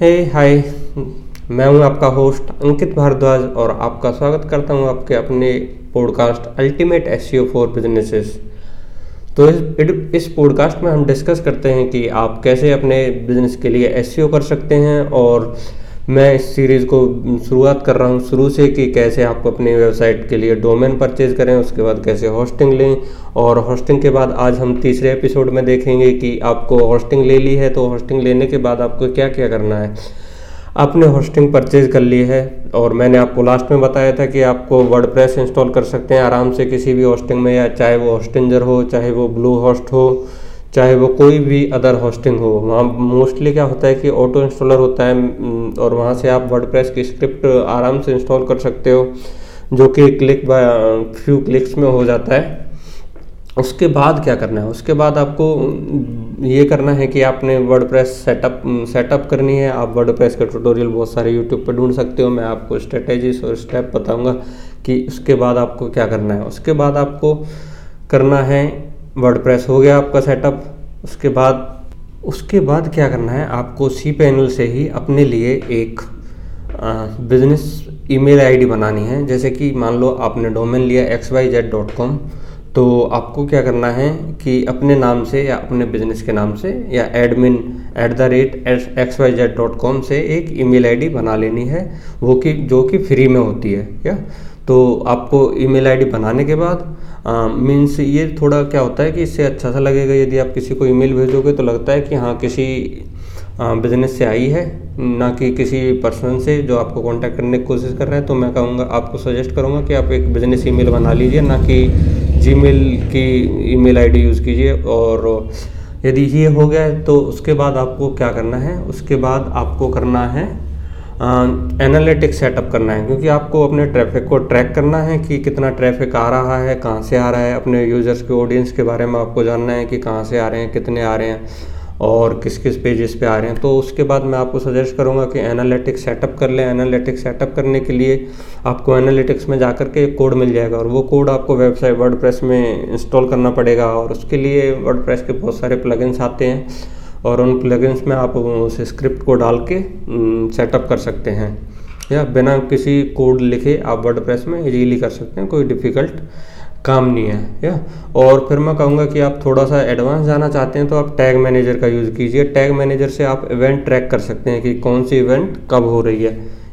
हे हाय मैं हूँ आपका होस्ट अंकित भारद्वाज और आपका स्वागत करता हूँ आपके अपने podcast ultimate ace for businesses तो इस इस पॉडकास्ट में हम डिस्कस करते हैं कि आप कैसे अपने बिज़नेस के लिए एस कर सकते हैं और मैं इस सीरीज़ को शुरुआत कर रहा हूँ। शुरू से कि कैसे आप अपनी वेबसाइट के लिए डोमेन परचेज करें, उसके बाद कैसे होस्टिंग लें और होस्टिंग के बाद आज हम तीसरे एपिसोड में देखेंगे कि आपको होस्टिंग ले ली है तो होस्टिंग लेने के बाद आपको क्या क्या करना है। आपने होस्टिंग परचेज कर ली है और मैंने आपको लास्ट में बताया था कि आपको वर्ड इंस्टॉल कर सकते हैं आराम से किसी भी होस्टिंग में या चाहे वो होस्टिंजर हो, चाहे वो ब्लू होस्ट हो। चाहे वो कोई भी अदर होस्टिंग हो, वहाँ मोस्टली क्या होता है कि ऑटो इंस्टॉलर होता है और वहाँ से आप वर्ड की स्क्रिप्ट आराम से इंस्टॉल कर सकते हो, जो कि क्लिक बाय फ्यू क्लिक्स में हो जाता है। उसके बाद क्या करना है? उसके बाद आपको ये करना है कि आपने वर्ड प्रेस सेटअप सेटअप करनी है। आप वर्ड प्रेस के ट्यूटोरियल बहुत सारे यूट्यूब पर ढूंढ सकते हो। मैं आपको स्ट्रेटेजीज और स्टेप बताऊँगा कि उसके बाद आपको क्या करना है। उसके बाद आपको करना है वर्ड हो गया आपका सेटअप उसके बाद उसके बाद क्या करना है? आपको सी पैनल से ही अपने लिए एक बिज़नेस ईमेल आईडी बनानी है। जैसे कि मान लो आपने डोमेन लिया X Y Z dot com तो आपको क्या करना है कि अपने नाम से या अपने बिज़नेस के नाम से या admin at the rate X Y Z dot com से एक ईमेल आईडी बना लेनी है, वो कि, जो कि फ्री में होती है क्या तो आपको ईमेल आईडी बनाने के बाद मीन्स ये थोड़ा क्या होता है कि इससे अच्छा सा लगेगा, यदि आप किसी को ईमेल भेजोगे तो लगता है कि हाँ किसी बिज़नेस से आई है, ना कि किसी पर्सन से जो आपको कांटेक्ट करने की कोशिश कर रहा है तो मैं कहूँगा, आपको सजेस्ट करूँगा कि आप एक बिज़नेस ईमेल बना लीजिए, ना कि जीमेल की ईमेल आईडी यूज़ कीजिए और यदि ये हो गया तो उसके बाद आपको क्या करना है? उसके बाद आपको करना है एनालिटिक्स सेटअप करना है, क्योंकि आपको अपने ट्रैफ़िक को ट्रैक करना है कि कितना ट्रैफ़िक आ रहा है, कहाँ से आ रहा है। अपने यूज़र्स के ऑडियंस के बारे में आपको जानना है कि कहाँ से आ रहे हैं, कितने आ रहे हैं। और किस किस पेजेस पे आ रहे हैं। तो उसके बाद मैं आपको सजेस्ट करूँगा कि एनालिटिक्स सेटअप कर लें। एनालिटिक्स सेटअप करने के लिए आपको एनालिटिक्स में जाकर के एक कोड मिल जाएगा और वो कोड आपको वेबसाइट वर्ड में इंस्टॉल करना पड़ेगा और उसके लिए वर्ड के बहुत सारे प्लगइन्स आते हैं और उन प्लगइन्स में आप उस स्क्रिप्ट को डाल के सेटअप कर सकते हैं। या बिना किसी कोड लिखे आप वर्ड में इजीली कर सकते हैं। कोई डिफ़िकल्ट काम नहीं है, या? और फिर मैं कहूँगा कि आप थोड़ा सा एडवांस जाना चाहते हैं तो आप टैग मैनेजर का यूज़ कीजिए। टैग मैनेजर से आप इवेंट ट्रैक कर सकते हैं कि कौन सी इवेंट कब हो रही है,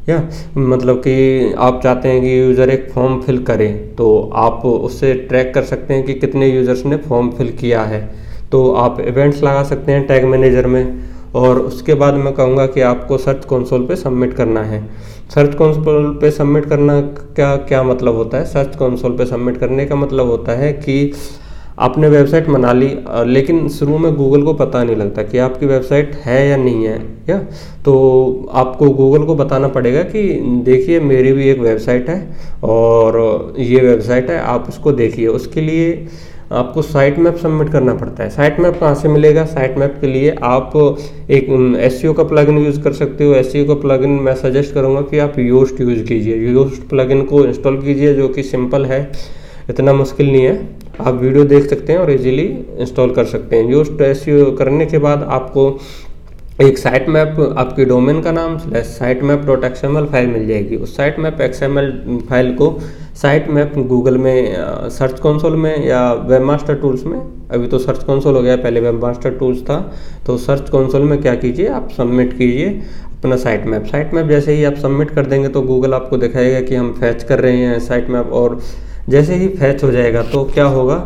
या? मतलब कि आप चाहते हैं कि यूज़र एक फॉर्म फिल करें तो आप उससे ट्रैक कर सकते हैं कि कितने यूज़र्स ने फॉर्म फिल किया है। तो आप इवेंट्स लगा सकते हैं टैग मैनेजर में और उसके बाद मैं कहूँगा कि आपको सर्च कंसोल पे सबमिट करना है। सर्च कंसोल पे सबमिट करना क्या क्या मतलब होता है? सर्च कंसोल पे सबमिट करने का मतलब होता है कि आपने वेबसाइट बना ली लेकिन शुरू में गूगल को पता नहीं लगता कि आपकी वेबसाइट है या नहीं है, या? तो आपको गूगल को बताना पड़ेगा कि देखिए, मेरी भी एक वेबसाइट है और ये वेबसाइट है, आप उसको देखिए। उसके लिए आपको साइट मैप सबमिट करना पड़ता है। साइट मैप कहाँ से मिलेगा? साइट मैप के लिए आप एक एस का प्लगइन यूज़ कर सकते हो। एस का प्लगइन मैं सजेस्ट करूँगा कि आप योस्ट यूज़ कीजिए। योस्ट प्लगइन को इंस्टॉल कीजिए, जो कि सिंपल है। इतना मुश्किल नहीं है। आप वीडियो देख सकते हैं और इजीली इंस्टॉल कर सकते हैं। योस्ट एस करने के बाद आपको एक साइट मैप आपकी डोमेन का नाम site map dot XML file मिल जाएगी। उस साइट मैप एक्सएमएल फ़ाइल को साइट मैप गूगल में सर्च कंसोल में या वेब मास्टर टूल्स में? अभी तो सर्च कंसोल हो गया, पहले वेब मास्टर टूल्स था। तो सर्च कंसोल में क्या कीजिए, आप सबमिट कीजिए अपना साइट मैप। साइट मैप जैसे ही आप सबमिट कर देंगे तो गूगल आपको दिखाएगा कि हम फैच कर रहे हैं साइट मैप और जैसे ही फैच हो जाएगा तो क्या होगा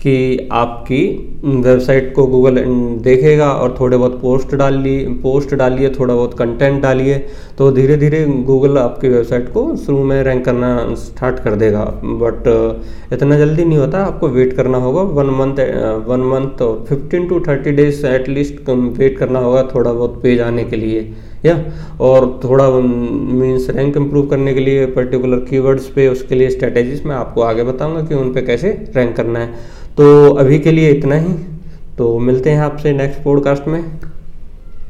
कि आपकी वेबसाइट को गूगल देखेगा और थोड़े बहुत पोस्ट डाल लिए पोस्ट डालिए, थोड़ा बहुत कंटेंट डालिए तो धीरे धीरे गूगल आपकी वेबसाइट को शुरू में रैंक करना स्टार्ट कर देगा। बट इतना जल्दी नहीं होता, आपको वेट करना होगा one month one month fifteen to thirty days at least wait करना होगा थोड़ा बहुत पेज आने के लिए। या? और थोड़ा मीन्स रैंक इम्प्रूव करने के लिए पर्टिकुलर कीवर्ड्स पे, उसके लिए स्ट्रेटेजीज मैं आपको आगे बताऊँगा कि उन पे कैसे रैंक करना है। तो अभी के लिए इतना ही। तो मिलते हैं आपसे नेक्स्ट पॉडकास्ट में।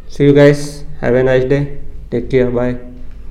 See you guys have a nice day take care bye